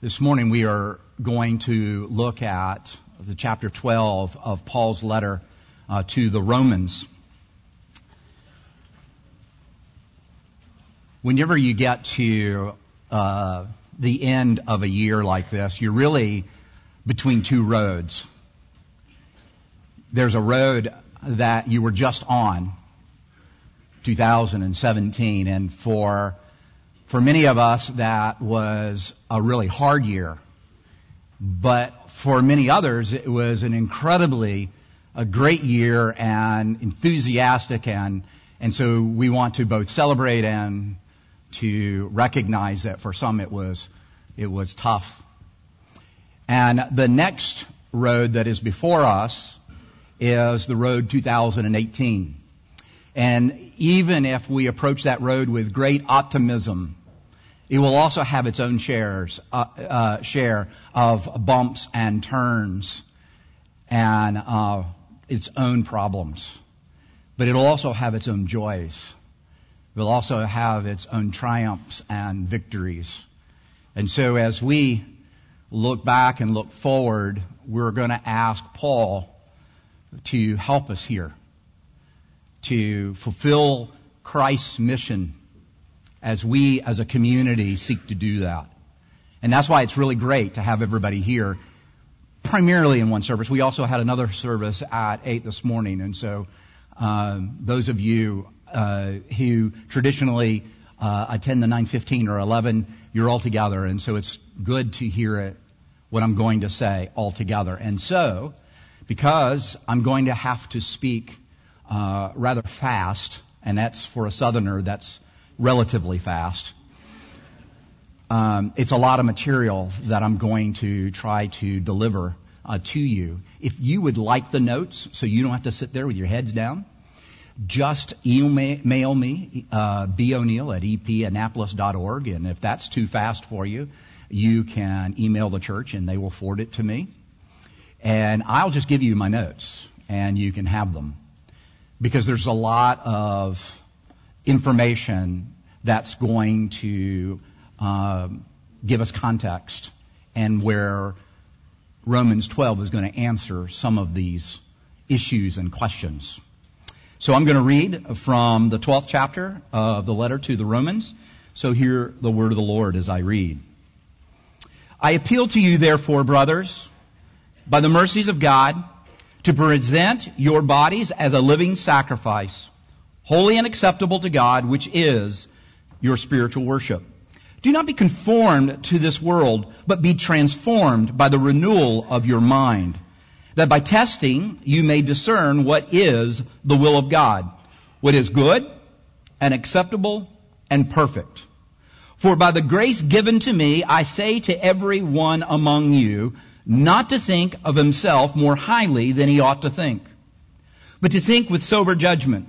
This morning we are going to look at the chapter 12 of Paul's letter uh, to the Romans. Whenever you get to uh, the end of a year like this, you're really between two roads. There's a road that you were just on, 2017, and for for many of us, that was a really hard year. But for many others, it was an incredibly a great year and enthusiastic and and so we want to both celebrate and to recognize that for some it was it was tough. And the next road that is before us is the road 2018. And even if we approach that road with great optimism, it will also have its own shares, uh, uh, share of bumps and turns and uh, its own problems. But it'll also have its own joys. It will also have its own triumphs and victories. And so as we look back and look forward, we're going to ask Paul to help us here to fulfill Christ's mission as we as a community seek to do that. And that's why it's really great to have everybody here, primarily in one service. We also had another service at 8 this morning. And so um, those of you uh, who traditionally uh, attend the 915 or 11, you're all together. And so it's good to hear it, what I'm going to say all together. And so, because I'm going to have to speak uh, rather fast, and that's for a southerner, that's relatively fast. Um, it's a lot of material that I'm going to try to deliver uh, to you. If you would like the notes, so you don't have to sit there with your heads down, just email me, uh, O'Neill at epannapolis.org, and if that's too fast for you, you can email the church and they will forward it to me. And I'll just give you my notes, and you can have them. Because there's a lot of information that's going to um, give us context and where Romans 12 is going to answer some of these issues and questions. So I'm going to read from the 12th chapter of the letter to the Romans. So hear the word of the Lord as I read. I appeal to you, therefore, brothers, by the mercies of God, to present your bodies as a living sacrifice holy and acceptable to God, which is your spiritual worship. Do not be conformed to this world, but be transformed by the renewal of your mind, that by testing you may discern what is the will of God, what is good and acceptable and perfect. For by the grace given to me, I say to every one among you, not to think of himself more highly than he ought to think, but to think with sober judgment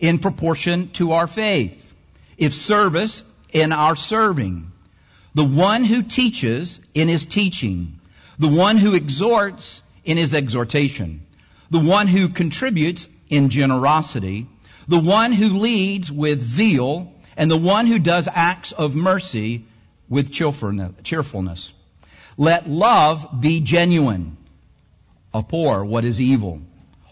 in proportion to our faith. If service, in our serving. The one who teaches in his teaching. The one who exhorts in his exhortation. The one who contributes in generosity. The one who leads with zeal. And the one who does acts of mercy with cheerfulness. Let love be genuine. Abhor what is evil.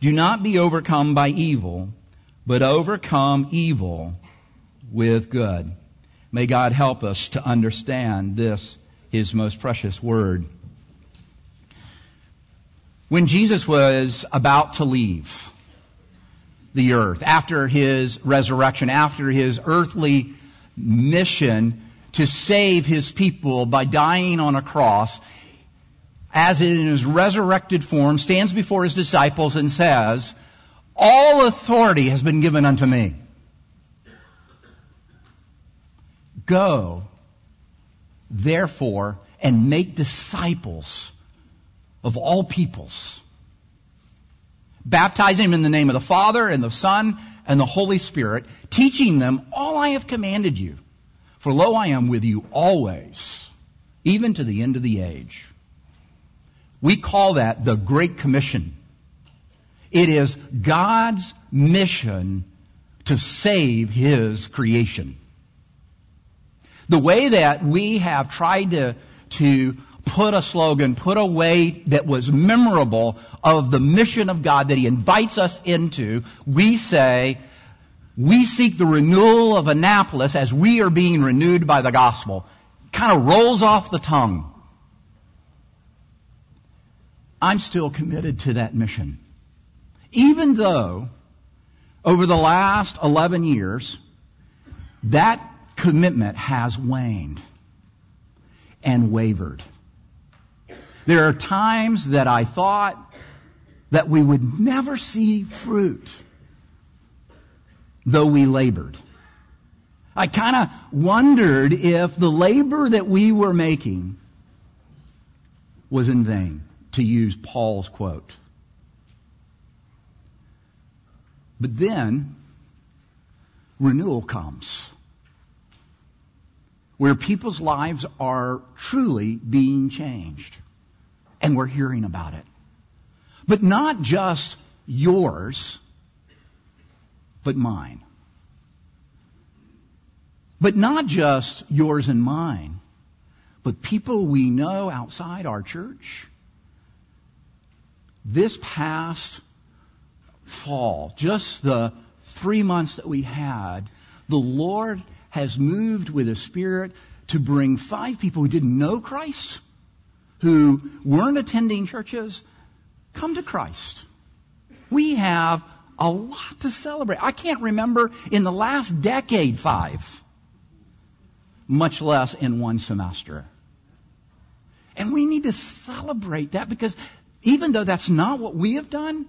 Do not be overcome by evil, but overcome evil with good. May God help us to understand this, His most precious word. When Jesus was about to leave the earth, after His resurrection, after His earthly mission to save His people by dying on a cross, as in His resurrected form, stands before His disciples and says, All authority has been given unto me. Go, therefore, and make disciples of all peoples. Baptizing them in the name of the Father and the Son and the Holy Spirit, teaching them all I have commanded you. For lo, I am with you always, even to the end of the age. We call that the Great Commission. It is God's mission to save His creation. The way that we have tried to, to put a slogan, put a way that was memorable of the mission of God that He invites us into, we say, we seek the renewal of Annapolis as we are being renewed by the gospel. Kind of rolls off the tongue. I'm still committed to that mission. Even though over the last 11 years, that commitment has waned and wavered. There are times that I thought that we would never see fruit, though we labored. I kind of wondered if the labor that we were making was in vain, to use Paul's quote. But then, renewal comes where people's lives are truly being changed. And we're hearing about it. But not just yours, but mine. But not just yours and mine, but people we know outside our church. This past fall, just the three months that we had, the Lord has moved with a spirit to bring five people who didn't know Christ, who weren't attending churches, come to Christ. We have a lot to celebrate. I can't remember in the last decade five, much less in one semester. And we need to celebrate that because even though that's not what we have done,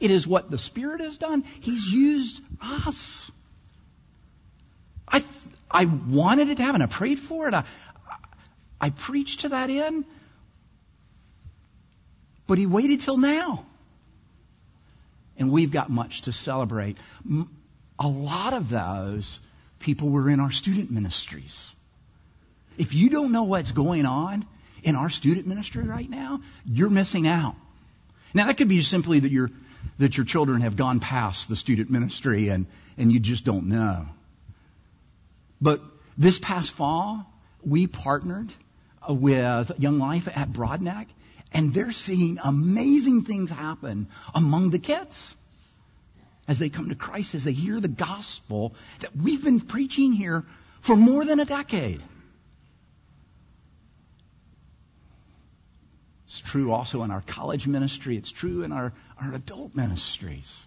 it is what the Spirit has done. He's used us. I, I wanted it to happen. I prayed for it. I, I preached to that end. But he waited till now. And we've got much to celebrate. A lot of those people were in our student ministries. If you don't know what's going on in our student ministry right now, you're missing out. Now that could be simply that your that your children have gone past the student ministry and, and you just don't know. But this past fall, we partnered with Young Life at Broadneck, and they're seeing amazing things happen among the kids as they come to Christ, as they hear the gospel that we've been preaching here for more than a decade. It's true also in our college ministry. It's true in our, our adult ministries.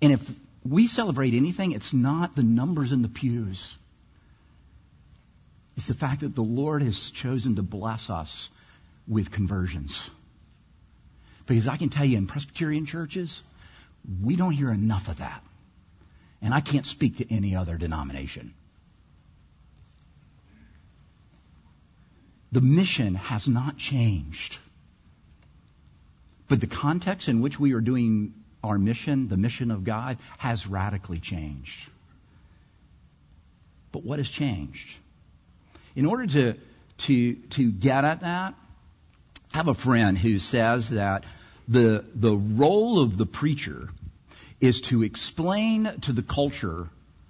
And if we celebrate anything, it's not the numbers in the pews. It's the fact that the Lord has chosen to bless us with conversions. Because I can tell you in Presbyterian churches, we don't hear enough of that. And I can't speak to any other denomination. The mission has not changed. But the context in which we are doing our mission, the mission of God, has radically changed. But what has changed? In order to, to, to get at that, I have a friend who says that the, the role of the preacher is to explain to the culture,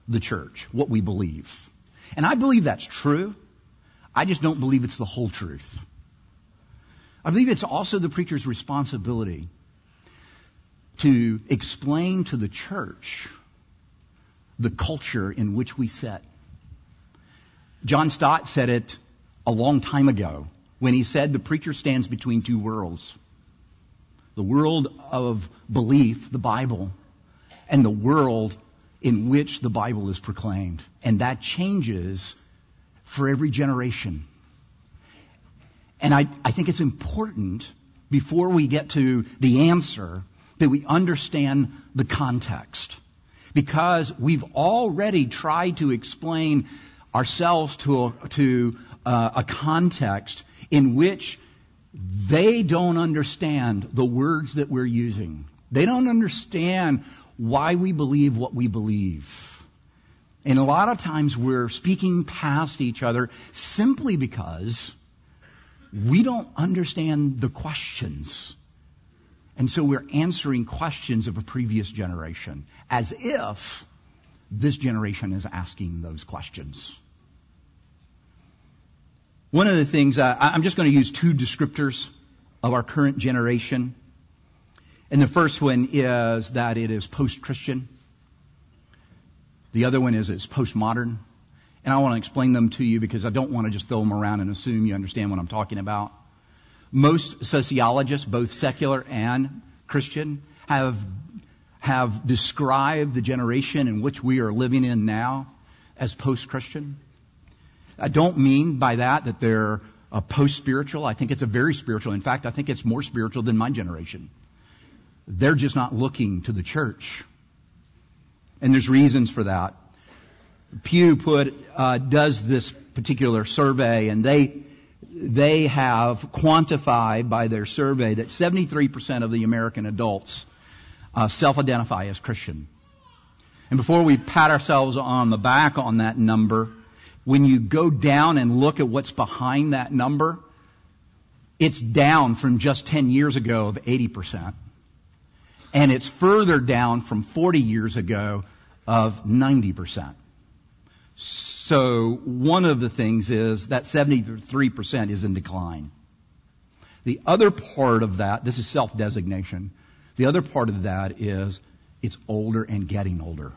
the church, what we believe. And I believe that's true. I just don't believe it's the whole truth. I believe it's also the preacher's responsibility to explain to the church the culture in which we set. John Stott said it a long time ago when he said the preacher stands between two worlds. The world of belief, the Bible, and the world in which the Bible is proclaimed. And that changes for every generation. And I, I think it's important before we get to the answer that we understand the context. Because we've already tried to explain ourselves to a, to uh, a context in which they don't understand the words that we're using. They don't understand why we believe what we believe. And a lot of times we're speaking past each other simply because we don't understand the questions. And so we're answering questions of a previous generation as if this generation is asking those questions. One of the things, uh, I'm just going to use two descriptors of our current generation. And the first one is that it is post-Christian. The other one is it's postmodern. And I want to explain them to you because I don't want to just throw them around and assume you understand what I'm talking about. Most sociologists, both secular and Christian, have, have described the generation in which we are living in now as post-Christian. I don't mean by that that they're uh, post-spiritual. I think it's a very spiritual. In fact, I think it's more spiritual than my generation. They're just not looking to the church. And there's reasons for that. Pew put uh, does this particular survey, and they they have quantified by their survey that 73% of the American adults uh, self-identify as Christian. And before we pat ourselves on the back on that number, when you go down and look at what's behind that number, it's down from just 10 years ago of 80%. And it's further down from 40 years ago of 90%. So one of the things is that 73% is in decline. The other part of that, this is self-designation. The other part of that is it's older and getting older.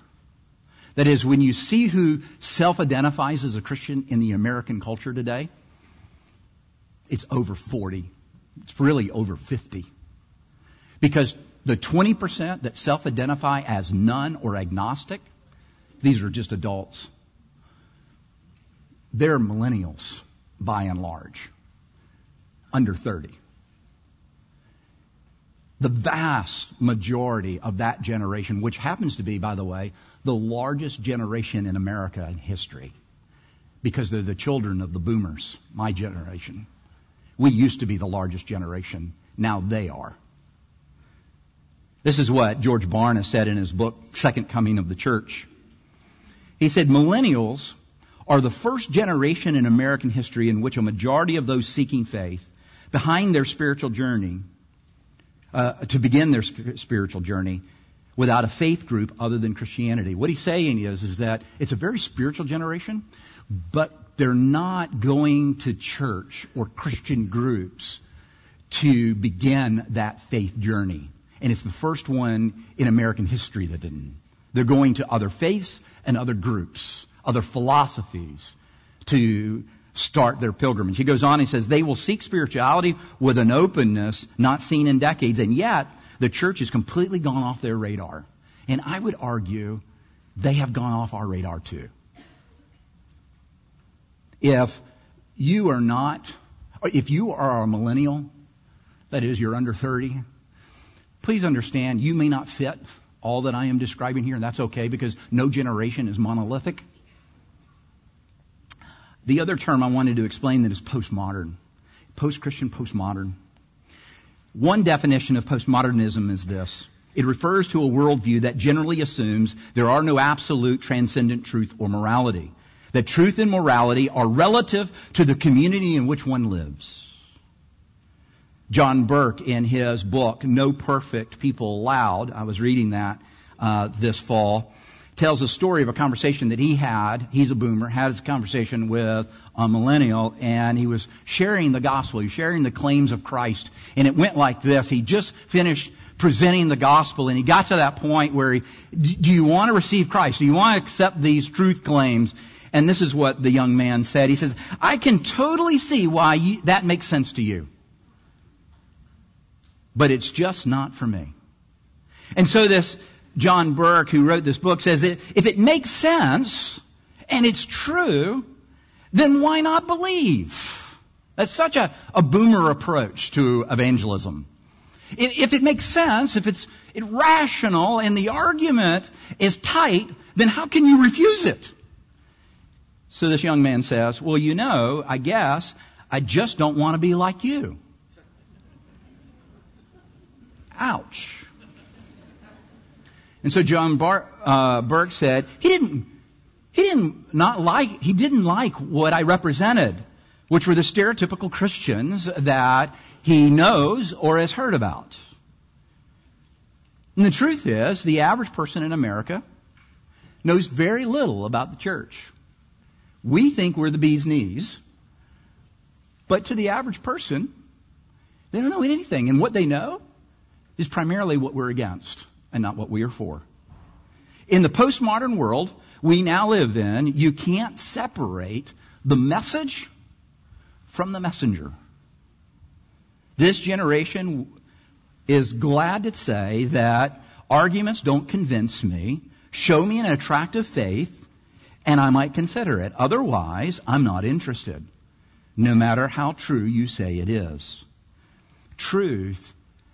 That is, when you see who self-identifies as a Christian in the American culture today, it's over 40. It's really over 50. Because the 20% that self-identify as none or agnostic, these are just adults. They're millennials, by and large, under 30. The vast majority of that generation, which happens to be, by the way, the largest generation in America in history, because they're the children of the boomers, my generation. We used to be the largest generation. Now they are. This is what George Barna said in his book, Second Coming of the Church. He said, millennials are the first generation in American history in which a majority of those seeking faith behind their spiritual journey, uh, to begin their sp- spiritual journey without a faith group other than Christianity. What he's saying is, is that it's a very spiritual generation, but they're not going to church or Christian groups to begin that faith journey. And it's the first one in American history that didn't. They're going to other faiths and other groups, other philosophies to start their pilgrimage. He goes on, he says, they will seek spirituality with an openness not seen in decades, and yet the church has completely gone off their radar. And I would argue they have gone off our radar too. If you are not, if you are a millennial, that is, you're under 30, Please understand, you may not fit all that I am describing here, and that's okay because no generation is monolithic. The other term I wanted to explain that is postmodern. Post-Christian, postmodern. One definition of postmodernism is this. It refers to a worldview that generally assumes there are no absolute transcendent truth or morality. That truth and morality are relative to the community in which one lives. John Burke, in his book, No Perfect People Allowed, I was reading that uh, this fall, tells a story of a conversation that he had. He's a boomer, had a conversation with a millennial, and he was sharing the gospel. He was sharing the claims of Christ. And it went like this. He just finished presenting the gospel, and he got to that point where he, do you want to receive Christ? Do you want to accept these truth claims? And this is what the young man said. He says, I can totally see why you, that makes sense to you. But it's just not for me. And so this John Burke, who wrote this book, says that if it makes sense and it's true, then why not believe? That's such a, a boomer approach to evangelism. If it makes sense, if it's rational and the argument is tight, then how can you refuse it? So this young man says, well, you know, I guess I just don't want to be like you. Ouch. And so John Bar- uh, Burke said he didn't he didn't not like he didn't like what I represented, which were the stereotypical Christians that he knows or has heard about. And the truth is, the average person in America knows very little about the church. We think we're the bee's knees, but to the average person, they don't know anything. And what they know is primarily what we're against and not what we are for. In the postmodern world we now live in, you can't separate the message from the messenger. This generation is glad to say that arguments don't convince me. Show me an attractive faith and I might consider it. Otherwise, I'm not interested. No matter how true you say it is. Truth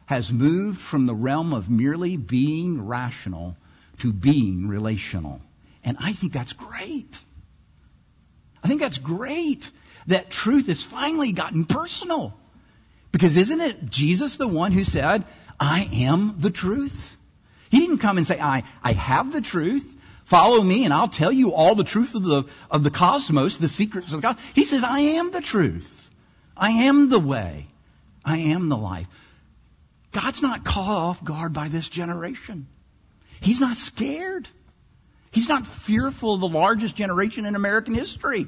has moved from the realm of merely being rational to being relational. And I think that's great. I think that's great that truth has finally gotten personal. Because isn't it Jesus the one who said, I am the truth? He didn't come and say, I, I have the truth. Follow me and I'll tell you all the truth of the, of the cosmos, the secrets of God. He says, I am the truth. I am the way. I am the life. God's not caught off guard by this generation. He's not scared. He's not fearful of the largest generation in American history.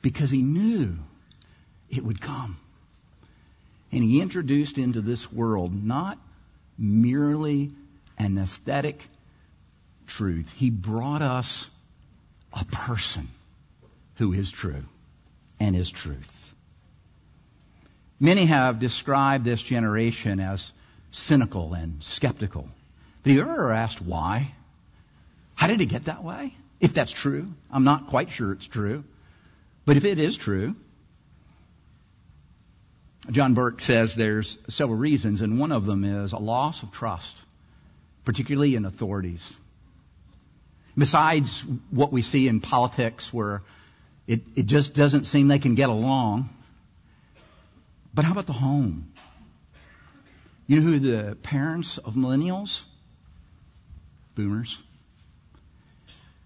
Because he knew it would come. And he introduced into this world not merely an aesthetic truth. He brought us a person who is true and is truth. Many have described this generation as cynical and skeptical. Have you ever asked why? How did it get that way? If that's true, I'm not quite sure it's true. But if it is true, John Burke says there's several reasons, and one of them is a loss of trust, particularly in authorities. Besides what we see in politics where it, it just doesn't seem they can get along, but how about the home? You know who the parents of millennials? Boomers.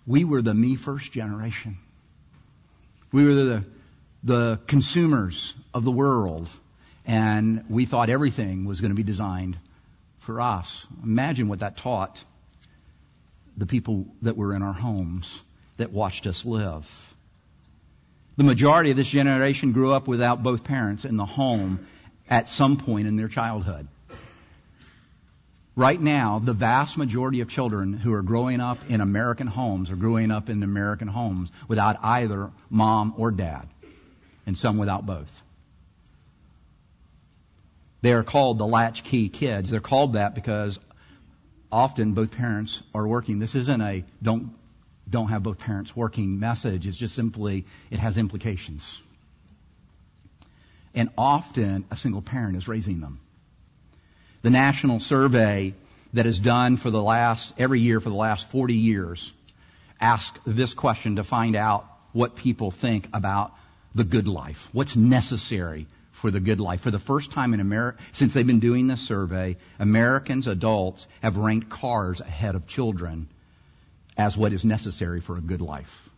We were the me first generation. We were the, the consumers of the world, and we thought everything was going to be designed for us. Imagine what that taught the people that were in our homes that watched us live. The majority of this generation grew up without both parents in the home at some point in their childhood. Right now, the vast majority of children who are growing up in American homes are growing up in American homes without either mom or dad, and some without both. They are called the latchkey kids. They're called that because often both parents are working. This isn't a don't don't have both parents working message. is just simply, it has implications. And often a single parent is raising them. The national survey that is done for the last, every year for the last 40 years, asks this question to find out what people think about the good life. What's necessary for the good life. For the first time in America, since they've been doing this survey, Americans, adults, have ranked cars ahead of children as what is necessary for a good life.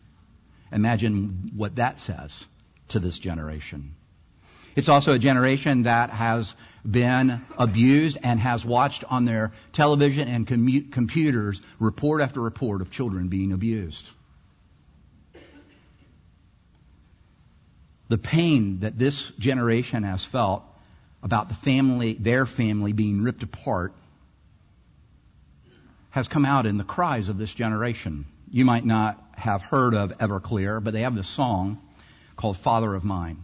Imagine what that says to this generation. It's also a generation that has been abused and has watched on their television and commu- computers report after report of children being abused. the pain that this generation has felt about the family, their family being ripped apart has come out in the cries of this generation. You might not have heard of Everclear, but they have this song called Father of Mine.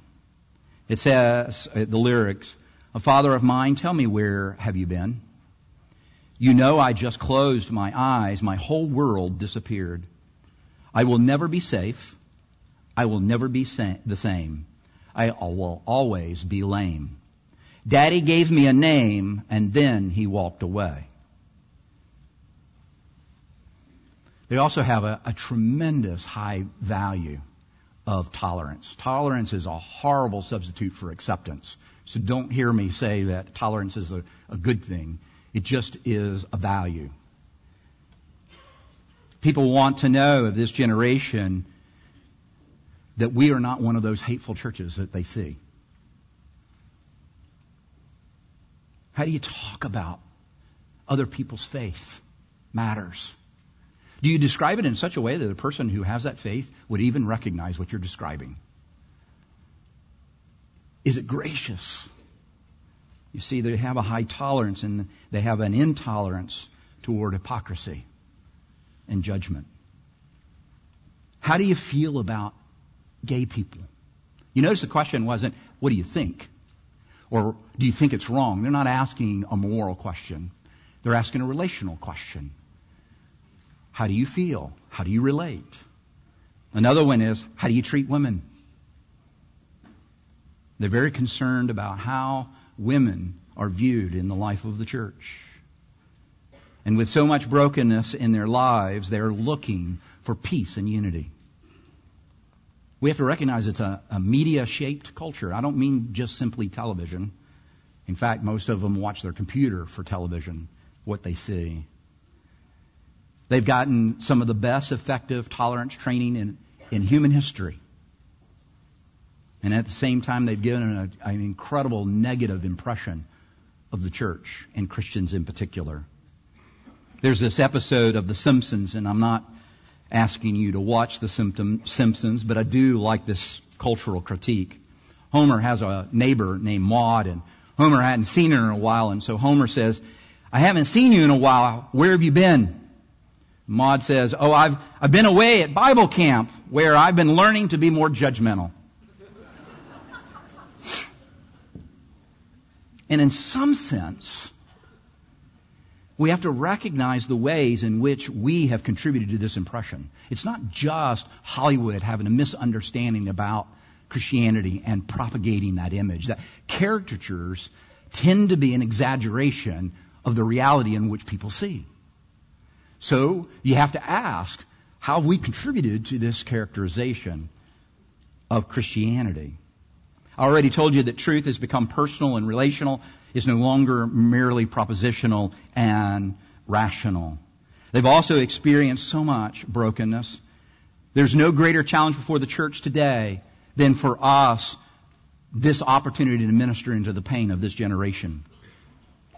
It says, uh, the lyrics, A father of mine, tell me where have you been? You know I just closed my eyes, my whole world disappeared. I will never be safe. I will never be sa- the same. I will always be lame. Daddy gave me a name and then he walked away. They also have a, a tremendous high value of tolerance. Tolerance is a horrible substitute for acceptance. So don't hear me say that tolerance is a, a good thing. It just is a value. People want to know of this generation that we are not one of those hateful churches that they see. How do you talk about other people's faith matters? Do you describe it in such a way that a person who has that faith would even recognize what you're describing? Is it gracious? You see, they have a high tolerance and they have an intolerance toward hypocrisy and judgment. How do you feel about gay people. You notice the question wasn't, what do you think? Or do you think it's wrong? They're not asking a moral question. They're asking a relational question. How do you feel? How do you relate? Another one is, how do you treat women? They're very concerned about how women are viewed in the life of the church. And with so much brokenness in their lives, they're looking for peace and unity. We have to recognize it's a, a media shaped culture. I don't mean just simply television. In fact, most of them watch their computer for television, what they see. They've gotten some of the best effective tolerance training in, in human history. And at the same time, they've given a, an incredible negative impression of the church and Christians in particular. There's this episode of The Simpsons, and I'm not asking you to watch The Simpsons, but I do like this cultural critique. Homer has a neighbor named Maude, and Homer hadn't seen her in a while, and so Homer says, I haven't seen you in a while. Where have you been? Maude says, Oh, I've, I've been away at Bible camp where I've been learning to be more judgmental. and in some sense, we have to recognize the ways in which we have contributed to this impression. It's not just Hollywood having a misunderstanding about Christianity and propagating that image. That caricatures tend to be an exaggeration of the reality in which people see. So you have to ask, how have we contributed to this characterization of Christianity? I already told you that truth has become personal and relational is no longer merely propositional and rational. They've also experienced so much brokenness. There's no greater challenge before the church today than for us this opportunity to minister into the pain of this generation.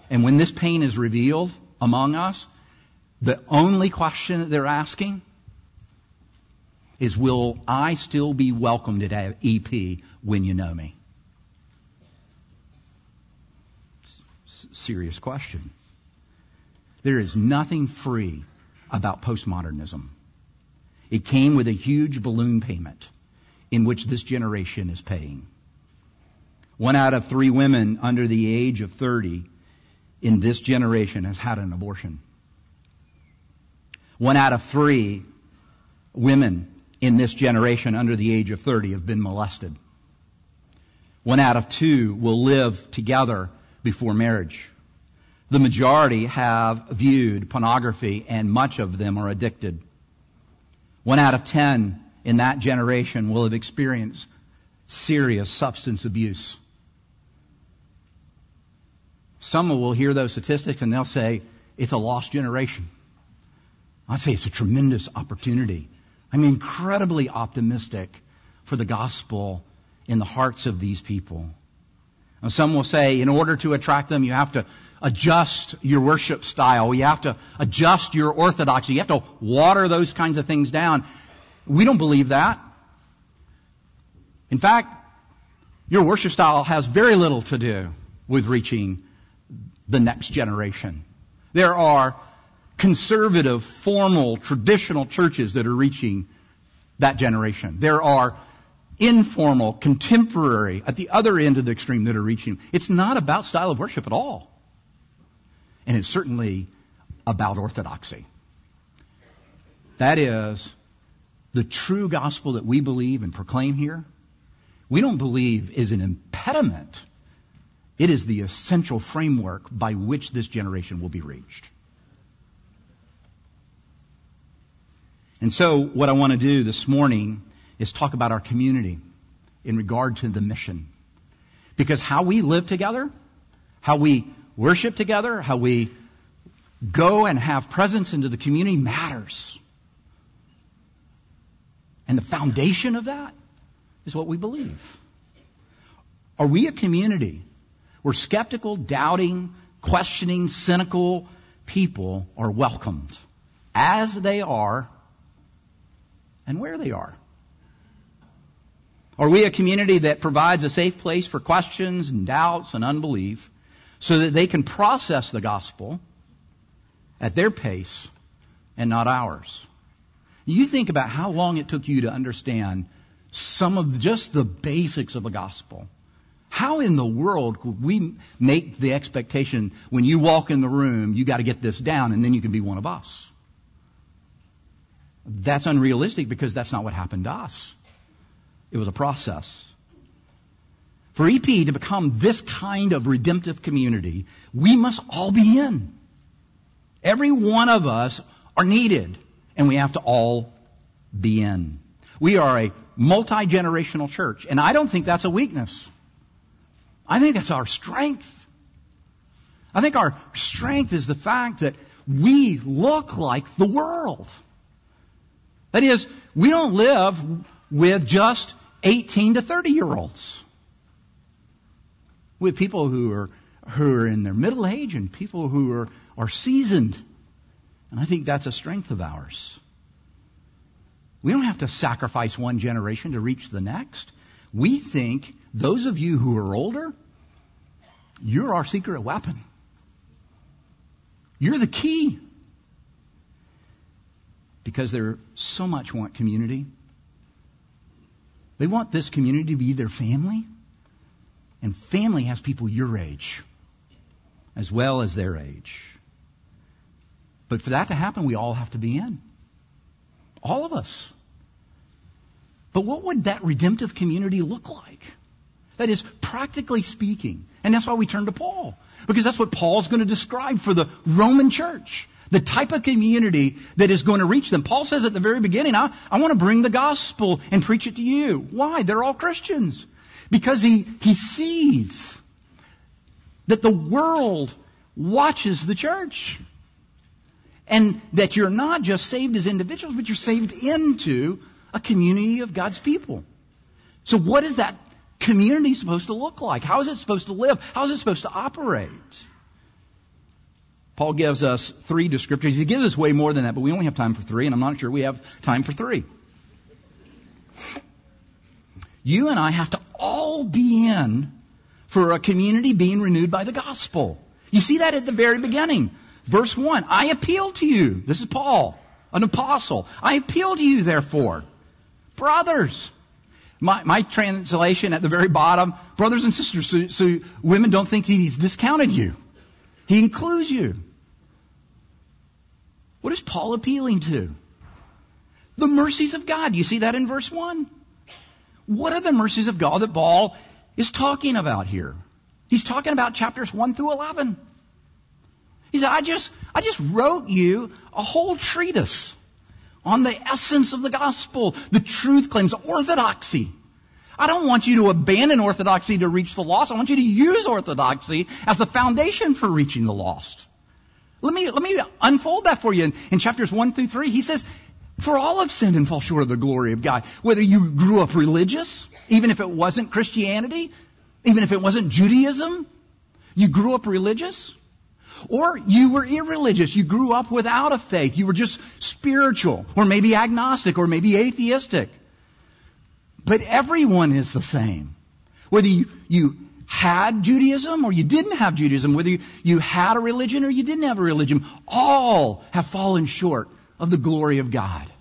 And when this pain is revealed among us, the only question that they're asking is, will I still be welcomed at EP when you know me? serious question. There is nothing free about postmodernism. It came with a huge balloon payment in which this generation is paying. One out of three women under the age of 30 in this generation has had an abortion. One out of three women in this generation under the age of 30 have been molested. One out of two will live together before marriage. the majority have viewed pornography and much of them are addicted. One out of ten in that generation will have experienced serious substance abuse. Someone will hear those statistics and they'll say, it's a lost generation. I say it's a tremendous opportunity. I'm incredibly optimistic for the gospel in the hearts of these people. Now, some will say, in order to attract them, you have to adjust your worship style. You have to adjust your orthodoxy. You have to water those kinds of things down. We don't believe that. In fact, your worship style has very little to do with reaching the next generation. There are conservative, formal, traditional churches that are reaching that generation. There are informal, contemporary, at the other end of the extreme that are reaching. It's not about style of worship at all. And it's certainly about orthodoxy. That is the true gospel that we believe and proclaim here. We don't believe is an impediment. It is the essential framework by which this generation will be reached. And so, what I want to do this morning is talk about our community in regard to the mission. Because how we live together, how we worship together, how we go and have presence into the community matters. And the foundation of that is what we believe. Are we a community where skeptical, doubting, questioning, cynical people are welcomed as they are and where they are? Are we a community that provides a safe place for questions and doubts and unbelief so that they can process the gospel at their pace and not ours? You think about how long it took you to understand some of just the basics of the gospel. How in the world could we make the expectation when you walk in the room, you got to get this down and then you can be one of us? That's unrealistic because that's not what happened to us. It was a process. For EP to become this kind of redemptive community, we must all be in. Every one of us are needed, and we have to all be in. We are a multi-generational church, and I don't think that's a weakness. I think that's our strength. I think our strength is the fact that we look like the world. That is, we don't live with just 18 to 30 year olds. With people who are, who are in their middle age and people who are, are seasoned. And I think that's a strength of ours. We don't have to sacrifice one generation to reach the next. We think those of you who are older, you're our secret weapon. You're the key. Because they so much want community. They want this community to be their family. And family has people your age as well as their age. But for that to happen, we all have to be in. All of us. But what would that redemptive community look like? That is, practically speaking. And that's why we turn to Paul. Because that's what Paul's going to describe for the Roman church. The type of community that is going to reach them. Paul says at the very beginning, I, I want to bring the gospel and preach it to you. Why? They're all Christians. Because he, he sees that the world watches the church. And that you're not just saved as individuals, but you're saved into a community of God's people. So what is that community supposed to look like? How is it supposed to live? How is it supposed to operate? Paul gives us three descriptors. He gives us way more than that, but we only have time for three, and I'm not sure we have time for three. You and I have to all be in for a community being renewed by the gospel. You see that at the very beginning. Verse 1, I appeal to you. This is Paul, an apostle. I appeal to you, therefore, brothers. My, my translation at the very bottom, brothers and sisters, so, so women don't think he's discounted you. He includes you. What is Paul appealing to? The mercies of God. You see that in verse 1? What are the mercies of God that Paul is talking about here? He's talking about chapters 1 through 11. He said, I just, I just wrote you a whole treatise on the essence of the gospel, the truth claims, orthodoxy. I don't want you to abandon orthodoxy to reach the lost. I want you to use orthodoxy as the foundation for reaching the lost. Let me, let me unfold that for you. In, in chapters 1 through 3, he says, for all have sinned and fall short of the glory of God. Whether you grew up religious, even if it wasn't Christianity, even if it wasn't Judaism, you grew up religious, or you were irreligious. You grew up without a faith. You were just spiritual, or maybe agnostic, or maybe atheistic. But everyone is the same. Whether you, you had Judaism or you didn't have Judaism, whether you, you had a religion or you didn't have a religion, all have fallen short of the glory of God.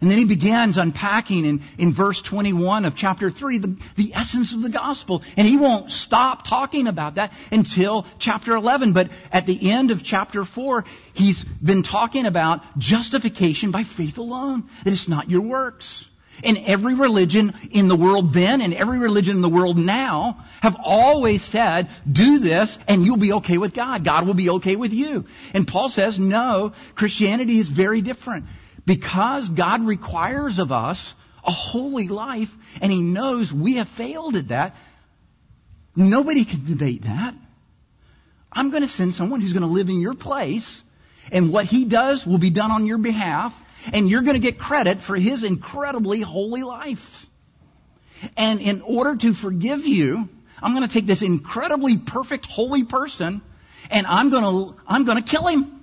And then he begins unpacking in, in verse 21 of chapter 3 the, the essence of the gospel. And he won't stop talking about that until chapter 11. But at the end of chapter 4, he's been talking about justification by faith alone. That it's not your works. And every religion in the world then and every religion in the world now have always said, do this and you'll be okay with God. God will be okay with you. And Paul says, no, Christianity is very different. Because God requires of us a holy life and He knows we have failed at that, nobody can debate that. I'm going to send someone who's going to live in your place and what He does will be done on your behalf and you're going to get credit for his incredibly holy life. And in order to forgive you, I'm going to take this incredibly perfect holy person and I'm going to, I'm going to kill him.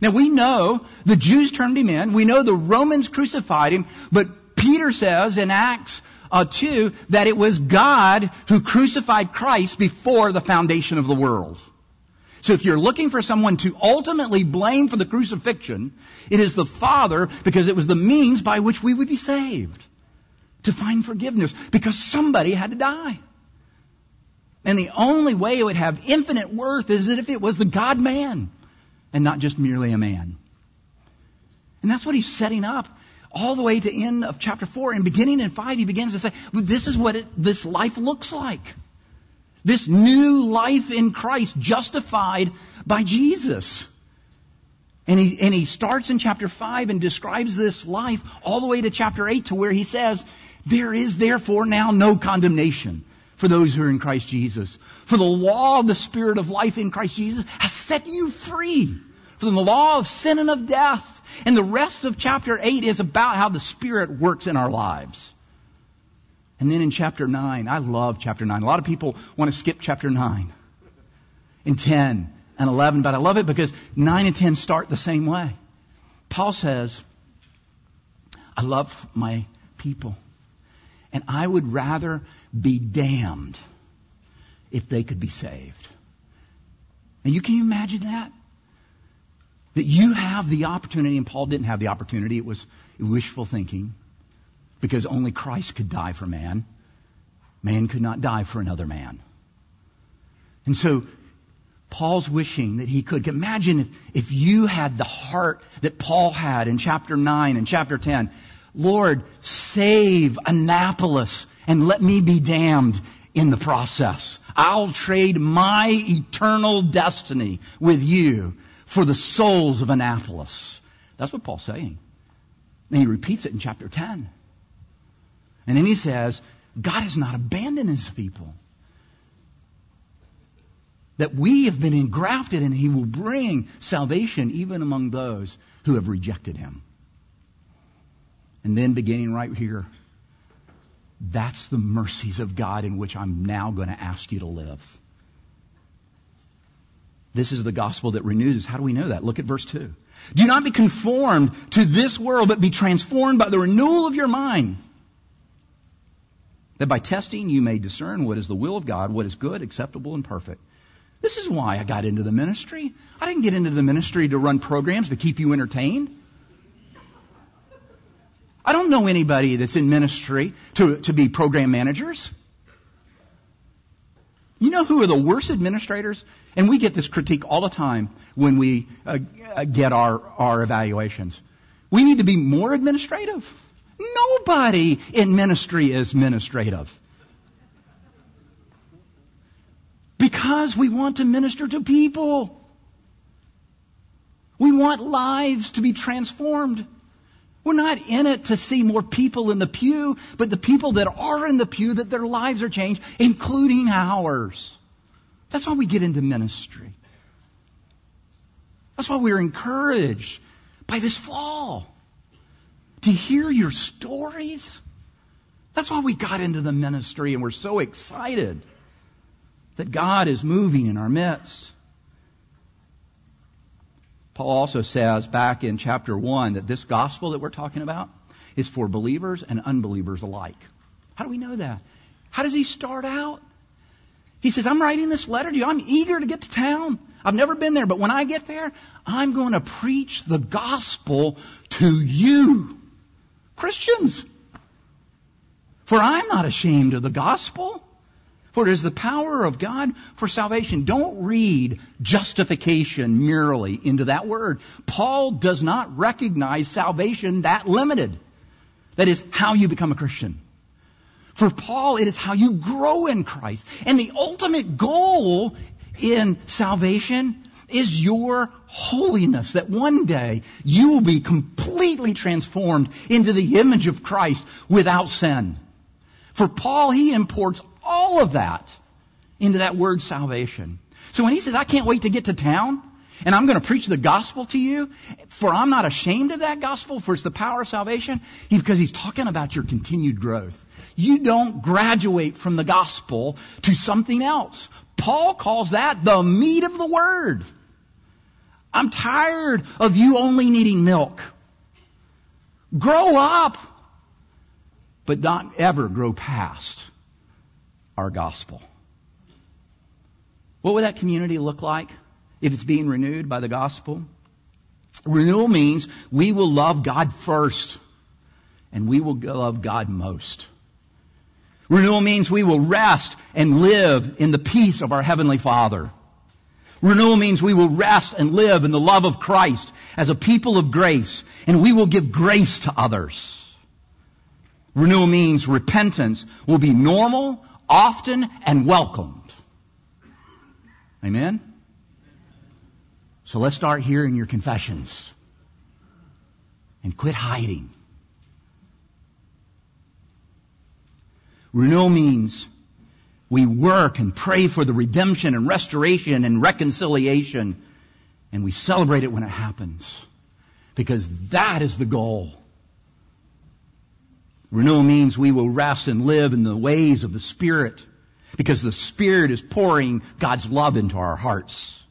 Now we know the Jews turned him in. We know the Romans crucified him, but Peter says in Acts uh, 2 that it was God who crucified Christ before the foundation of the world. So if you're looking for someone to ultimately blame for the crucifixion, it is the Father because it was the means by which we would be saved. To find forgiveness because somebody had to die. And the only way it would have infinite worth is if it was the God man and not just merely a man. And that's what he's setting up all the way to end of chapter 4 and beginning in 5 he begins to say, this is what it, this life looks like. This new life in Christ justified by Jesus. And he, and he starts in chapter 5 and describes this life all the way to chapter 8 to where he says, there is therefore now no condemnation for those who are in Christ Jesus. For the law of the Spirit of life in Christ Jesus has set you free from the law of sin and of death. And the rest of chapter 8 is about how the Spirit works in our lives. And then in chapter 9, I love chapter 9. A lot of people want to skip chapter 9 and 10 and 11, but I love it because 9 and 10 start the same way. Paul says, I love my people, and I would rather be damned if they could be saved. And you can you imagine that? That you have the opportunity, and Paul didn't have the opportunity, it was wishful thinking because only Christ could die for man. Man could not die for another man. And so Paul's wishing that he could. Imagine if, if you had the heart that Paul had in chapter 9 and chapter 10. Lord, save Annapolis and let me be damned in the process. I'll trade my eternal destiny with you for the souls of Annapolis. That's what Paul's saying. And he repeats it in chapter 10. And then he says, God has not abandoned his people. That we have been engrafted and he will bring salvation even among those who have rejected him. And then beginning right here, that's the mercies of God in which I'm now going to ask you to live. This is the gospel that renews us. How do we know that? Look at verse 2. Do not be conformed to this world, but be transformed by the renewal of your mind that by testing you may discern what is the will of God, what is good, acceptable, and perfect. This is why I got into the ministry. I didn't get into the ministry to run programs to keep you entertained. I don't know anybody that's in ministry to, to be program managers. You know who are the worst administrators? And we get this critique all the time when we uh, get our, our evaluations. We need to be more administrative. Nobody in ministry is administrative. Because Because we want to minister to people. We want lives to be transformed. We're not in it to see more people in the pew, but the people that are in the pew, that their lives are changed, including ours. That's why we get into ministry. That's why we're encouraged by this fall to hear your stories. That's why we got into the ministry and we're so excited that God is moving in our midst. Paul also says back in chapter 1 that this gospel that we're talking about is for believers and unbelievers alike. How do we know that? How does he start out? He says, I'm writing this letter to you. I'm eager to get to town. I've never been there, but when I get there, I'm going to preach the gospel to you, Christians. For I'm not ashamed of the gospel. For it is the power of God for salvation. Don't read justification merely into that word. Paul does not recognize salvation that limited. That is how you become a Christian. For Paul, it is how you grow in Christ. And the ultimate goal in salvation is your holiness. That one day you will be completely transformed into the image of Christ without sin. For Paul, he imports all of that into that word salvation. So when he says, I can't wait to get to town, and I'm going to preach the gospel to you, for I'm not ashamed of that gospel, for it's the power of salvation, because he's talking about your continued growth. You don't graduate from the gospel to something else. Paul calls that the meat of the word. I'm tired of you only needing milk. Grow up, but not ever grow past our gospel. What would that community look like if it's being renewed by the gospel? Renewal means we will love God first and we will love God most. Renewal means we will rest and live in the peace of our Heavenly Father. Renewal means we will rest and live in the love of Christ as a people of grace, and we will give grace to others. Renewal means repentance will be normal, often, and welcomed. Amen? So let's start hearing your confessions. And quit hiding. Renewal means we work and pray for the redemption and restoration and reconciliation, and we celebrate it when it happens. Because that is the goal. Renewal means we will rest and live in the ways of the Spirit because the Spirit is pouring God's love into our hearts.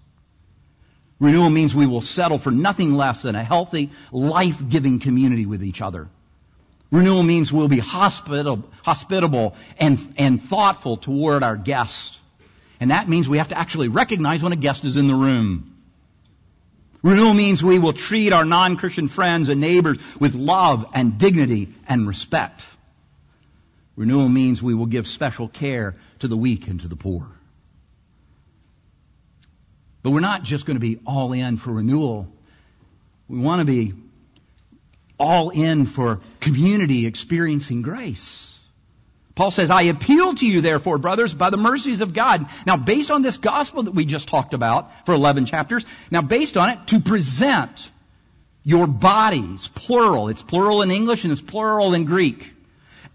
Renewal means we will settle for nothing less than a healthy, life-giving community with each other. Renewal means we'll be hospitable, hospitable and, and thoughtful toward our guests. And that means we have to actually recognize when a guest is in the room. Renewal means we will treat our non-Christian friends and neighbors with love and dignity and respect. Renewal means we will give special care to the weak and to the poor. But we're not just going to be all in for renewal. We want to be all in for community experiencing grace. Paul says, I appeal to you therefore, brothers, by the mercies of God. Now, based on this gospel that we just talked about for 11 chapters, now based on it, to present your bodies, plural, it's plural in English and it's plural in Greek,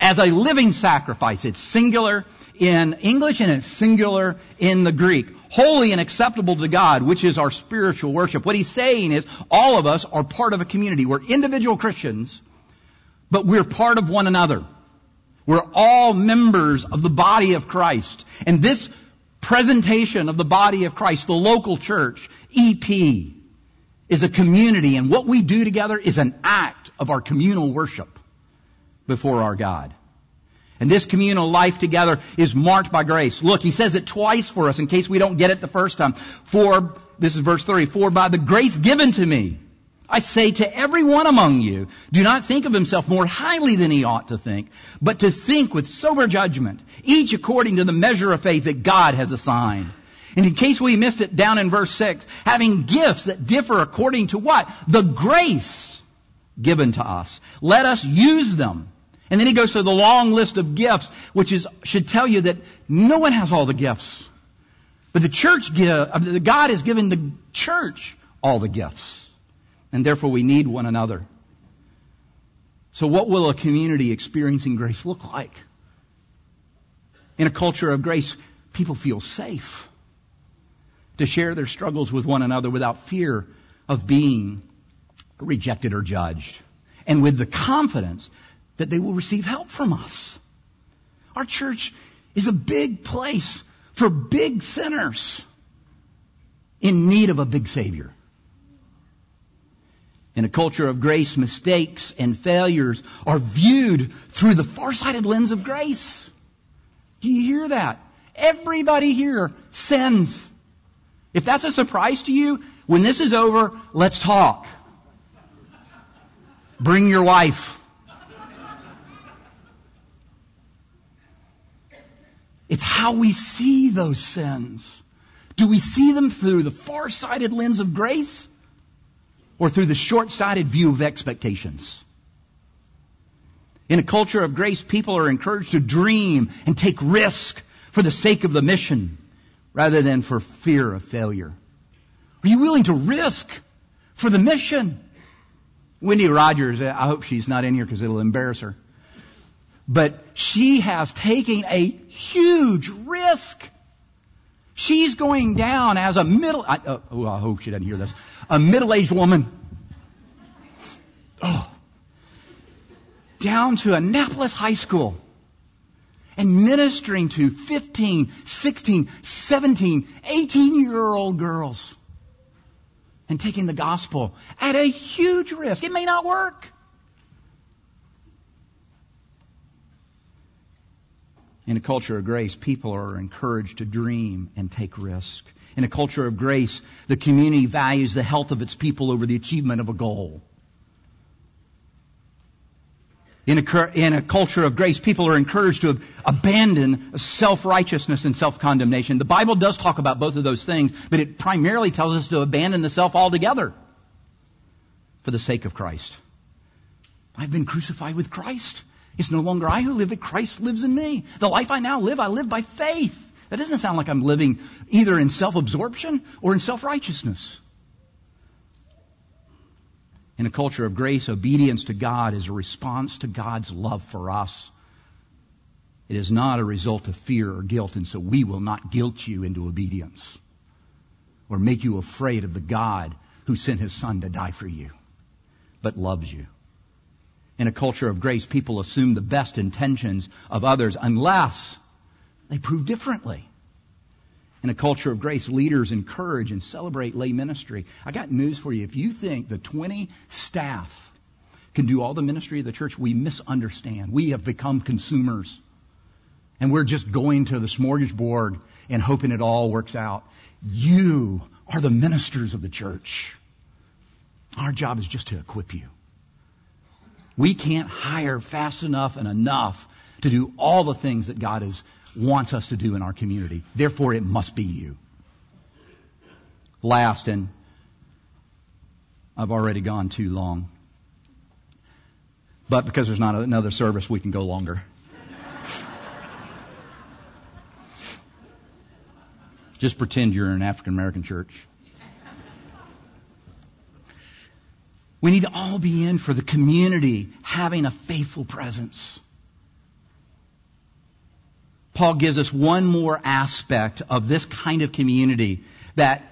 as a living sacrifice. It's singular in English and it's singular in the Greek. Holy and acceptable to God, which is our spiritual worship. What he's saying is all of us are part of a community. We're individual Christians, but we're part of one another. We're all members of the body of Christ. And this presentation of the body of Christ, the local church, EP, is a community and what we do together is an act of our communal worship before our God. And this communal life together is marked by grace. Look, he says it twice for us in case we don't get it the first time. For, this is verse 3, for by the grace given to me, I say to everyone among you, do not think of himself more highly than he ought to think, but to think with sober judgment, each according to the measure of faith that God has assigned. And in case we missed it down in verse 6, having gifts that differ according to what? The grace given to us. Let us use them. And then he goes through the long list of gifts, which is, should tell you that no one has all the gifts. But the church give, uh, God has given the church all the gifts. And therefore we need one another. So what will a community experiencing grace look like? In a culture of grace, people feel safe to share their struggles with one another without fear of being rejected or judged. And with the confidence that they will receive help from us. Our church is a big place for big sinners in need of a big Savior. In a culture of grace, mistakes and failures are viewed through the far-sighted lens of grace. Do you hear that? Everybody here sins. If that's a surprise to you, when this is over, let's talk. Bring your wife. It's how we see those sins. Do we see them through the far-sighted lens of grace or through the short-sighted view of expectations? In a culture of grace, people are encouraged to dream and take risk for the sake of the mission rather than for fear of failure. Are you willing to risk for the mission? Wendy Rogers, I hope she's not in here because it'll embarrass her. But she has taken a huge risk. She's going down as a middle, I, uh, oh, I hope she doesn't hear this, a middle-aged woman. Oh. Down to Annapolis High School and ministering to 15, 16, 17, 18 year old girls and taking the gospel at a huge risk. It may not work. In a culture of grace, people are encouraged to dream and take risk. In a culture of grace, the community values the health of its people over the achievement of a goal. In a, in a, culture of grace, people are encouraged to abandon self-righteousness and self-condemnation. The Bible does talk about both of those things, but it primarily tells us to abandon the self altogether for the sake of Christ. I've been crucified with Christ. It's no longer I who live, but Christ lives in me. The life I now live, I live by faith. That doesn't sound like I'm living either in self-absorption or in self-righteousness. In a culture of grace, obedience to God is a response to God's love for us. It is not a result of fear or guilt, and so we will not guilt you into obedience or make you afraid of the God who sent his son to die for you, but loves you. In a culture of grace, people assume the best intentions of others unless they prove differently. In a culture of grace, leaders encourage and celebrate lay ministry. I got news for you. If you think the 20 staff can do all the ministry of the church, we misunderstand. We have become consumers. And we're just going to the smorgasbord and hoping it all works out. You are the ministers of the church. Our job is just to equip you. We can't hire fast enough and enough to do all the things that God is wants us to do in our community. Therefore, it must be you. Last, and I've already gone too long. But because there's not another service, we can go longer. Just pretend you're an African American church. We need to all be in for the community having a faithful presence. Paul gives us one more aspect of this kind of community that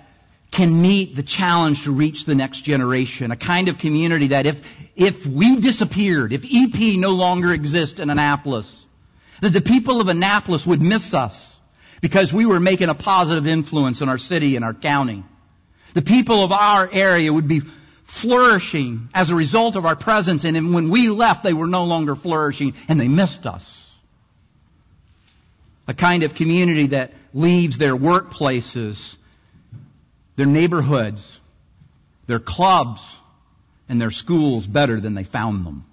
can meet the challenge to reach the next generation. A kind of community that if, if we disappeared, if EP no longer exists in Annapolis, that the people of Annapolis would miss us because we were making a positive influence in our city and our county. The people of our area would be flourishing as a result of our presence and when we left they were no longer flourishing and they missed us a kind of community that leaves their workplaces, their neighborhoods, their clubs, and their schools better than they found them.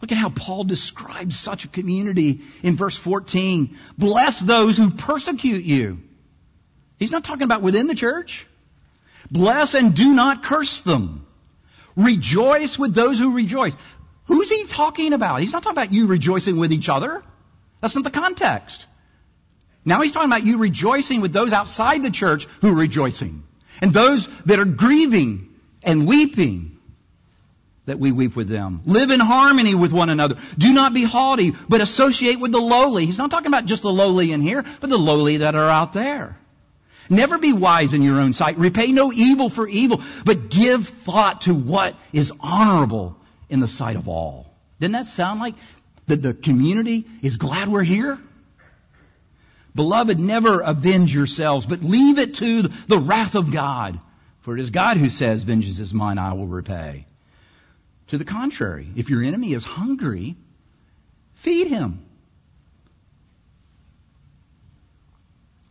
Look at how Paul describes such a community in verse 14. Bless those who persecute you. He's not talking about within the church. Bless and do not curse them. Rejoice with those who rejoice. Who's he talking about? He's not talking about you rejoicing with each other. That's not the context. Now he's talking about you rejoicing with those outside the church who are rejoicing. And those that are grieving and weeping that we weep with them. Live in harmony with one another. Do not be haughty, but associate with the lowly. He's not talking about just the lowly in here, but the lowly that are out there. Never be wise in your own sight. Repay no evil for evil, but give thought to what is honorable in the sight of all. Didn't that sound like that the community is glad we're here? Beloved, never avenge yourselves, but leave it to the wrath of God. For it is God who says, vengeance is mine, I will repay. To the contrary, if your enemy is hungry, feed him.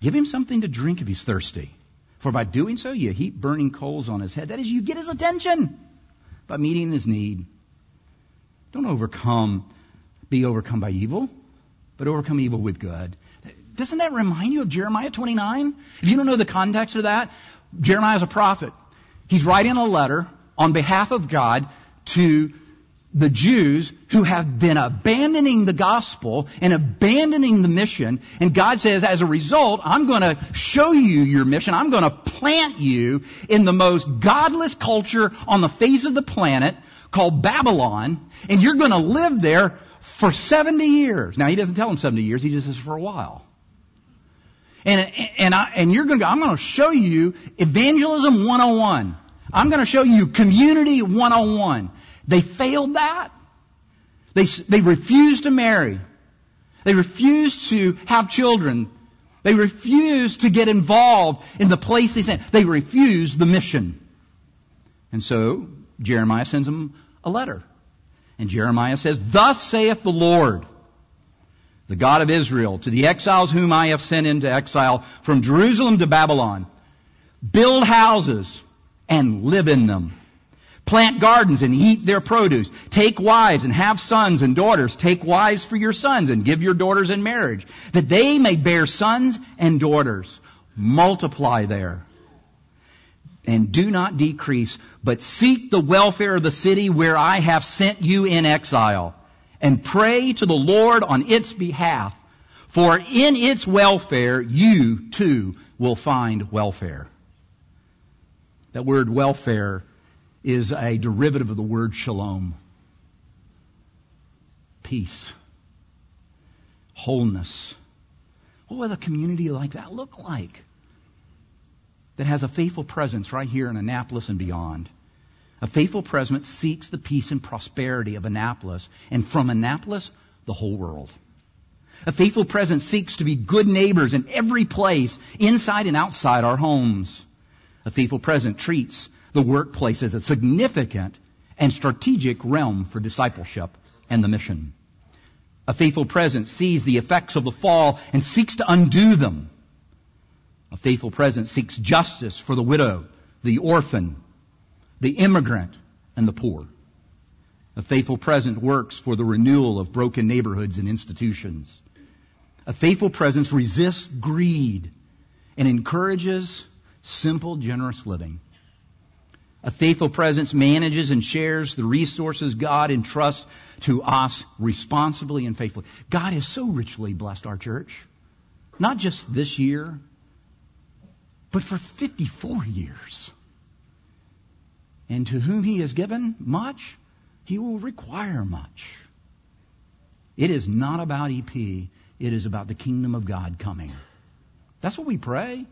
Give him something to drink if he's thirsty. For by doing so, you heap burning coals on his head. That is, you get his attention by meeting his need. Don't overcome, be overcome by evil, but overcome evil with good. Doesn't that remind you of Jeremiah 29? If you don't know the context of that, Jeremiah is a prophet. He's writing a letter on behalf of God to the Jews who have been abandoning the gospel and abandoning the mission. And God says, as a result, I'm going to show you your mission. I'm going to plant you in the most godless culture on the face of the planet called Babylon. And you're going to live there for 70 years. Now, he doesn't tell them 70 years. He just says for a while. And, and, I, and you're going to go, I'm going to show you evangelism 101. I'm going to show you community 101. They failed that. They, they refused to marry. They refused to have children. They refused to get involved in the place they sent. They refused the mission. And so Jeremiah sends them a letter. And Jeremiah says, Thus saith the Lord the God of Israel, to the exiles whom I have sent into exile from Jerusalem to Babylon. Build houses and live in them. Plant gardens and eat their produce. Take wives and have sons and daughters. Take wives for your sons and give your daughters in marriage, that they may bear sons and daughters. Multiply there. And do not decrease, but seek the welfare of the city where I have sent you in exile and pray to the Lord on its behalf, for in its welfare you too will find welfare. That word welfare is a derivative of the word shalom. Peace. Wholeness. What would a community like that look like? That has a faithful presence right here in Annapolis and beyond. A faithful presence seeks the peace and prosperity of Annapolis, and from Annapolis, the whole world. A faithful presence seeks to be good neighbors in every place, inside and outside our homes. A faithful president treats the workplace is a significant and strategic realm for discipleship and the mission. A faithful presence sees the effects of the fall and seeks to undo them. A faithful presence seeks justice for the widow, the orphan, the immigrant, and the poor. A faithful presence works for the renewal of broken neighborhoods and institutions. A faithful presence resists greed and encourages simple, generous living. A faithful presence manages and shares the resources God entrusts to us responsibly and faithfully. God has so richly blessed our church. Not just this year, but for 54 years. And to whom he has given much, he will require much. It is not about EP. It is about the kingdom of God coming. That's what we pray.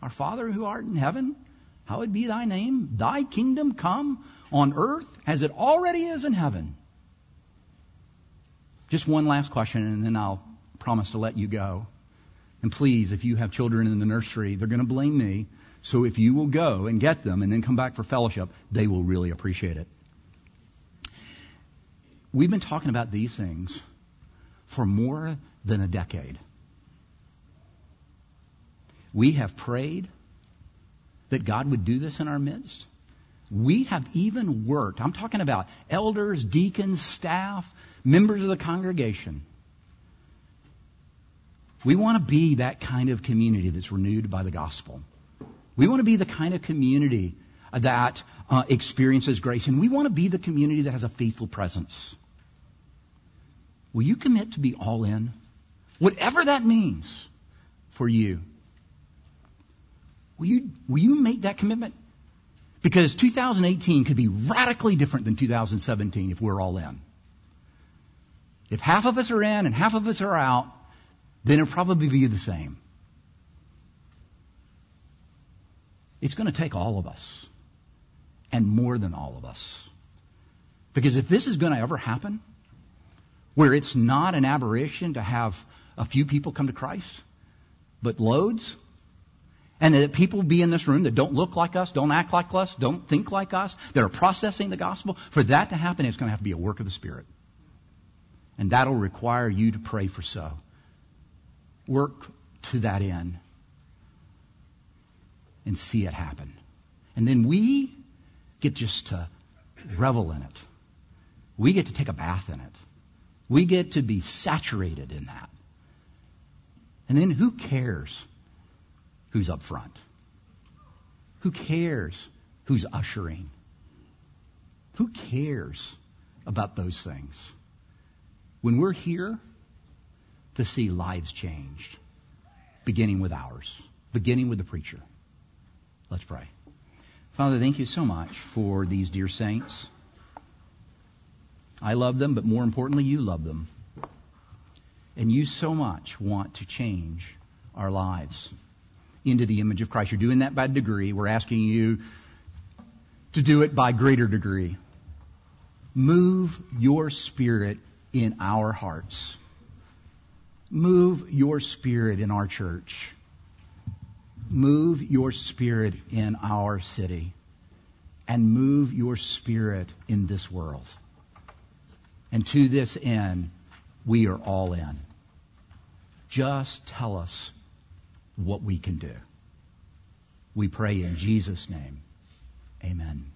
Our Father who art in heaven, hallowed be thy name. Thy kingdom come on earth as it already is in heaven. Just one last question and then I'll promise to let you go. And please, if you have children in the nursery, they're going to blame me. So if you will go and get them and then come back for fellowship, they will really appreciate it. We've been talking about these things for more than a decade. We have prayed that God would do this in our midst. We have even worked, I'm talking about elders, deacons, staff, members of the congregation. We want to be that kind of community that's renewed by the gospel. We want to be the kind of community that uh, experiences grace, and we want to be the community that has a faithful presence. Will you commit to be all in? Whatever that means for you. Will you, will you make that commitment? Because 2018 could be radically different than 2017 if we're all in. If half of us are in and half of us are out, then it'll probably be the same. It's going to take all of us and more than all of us. Because if this is going to ever happen, where it's not an aberration to have a few people come to Christ, but loads, and that people be in this room that don't look like us, don't act like us, don't think like us, that are processing the gospel, for that to happen, it's going to have to be a work of the Spirit. And that'll require you to pray for so. Work to that end and see it happen. And then we get just to revel in it. We get to take a bath in it. We get to be saturated in that. And then who cares who's up front? Who cares who's ushering? Who cares about those things? When we're here to see lives changed, beginning with ours, beginning with the preacher. Let's pray. Father, thank you so much for these dear saints. I love them, but more importantly, you love them. And you so much want to change our lives into the image of Christ. You're doing that by degree. We're asking you to do it by greater degree. Move your spirit in our hearts. Move your spirit in our church. Move your spirit in our city. And move your spirit in this world. And to this end, we are all in. Just tell us what we can do. We pray in Jesus' name. Amen.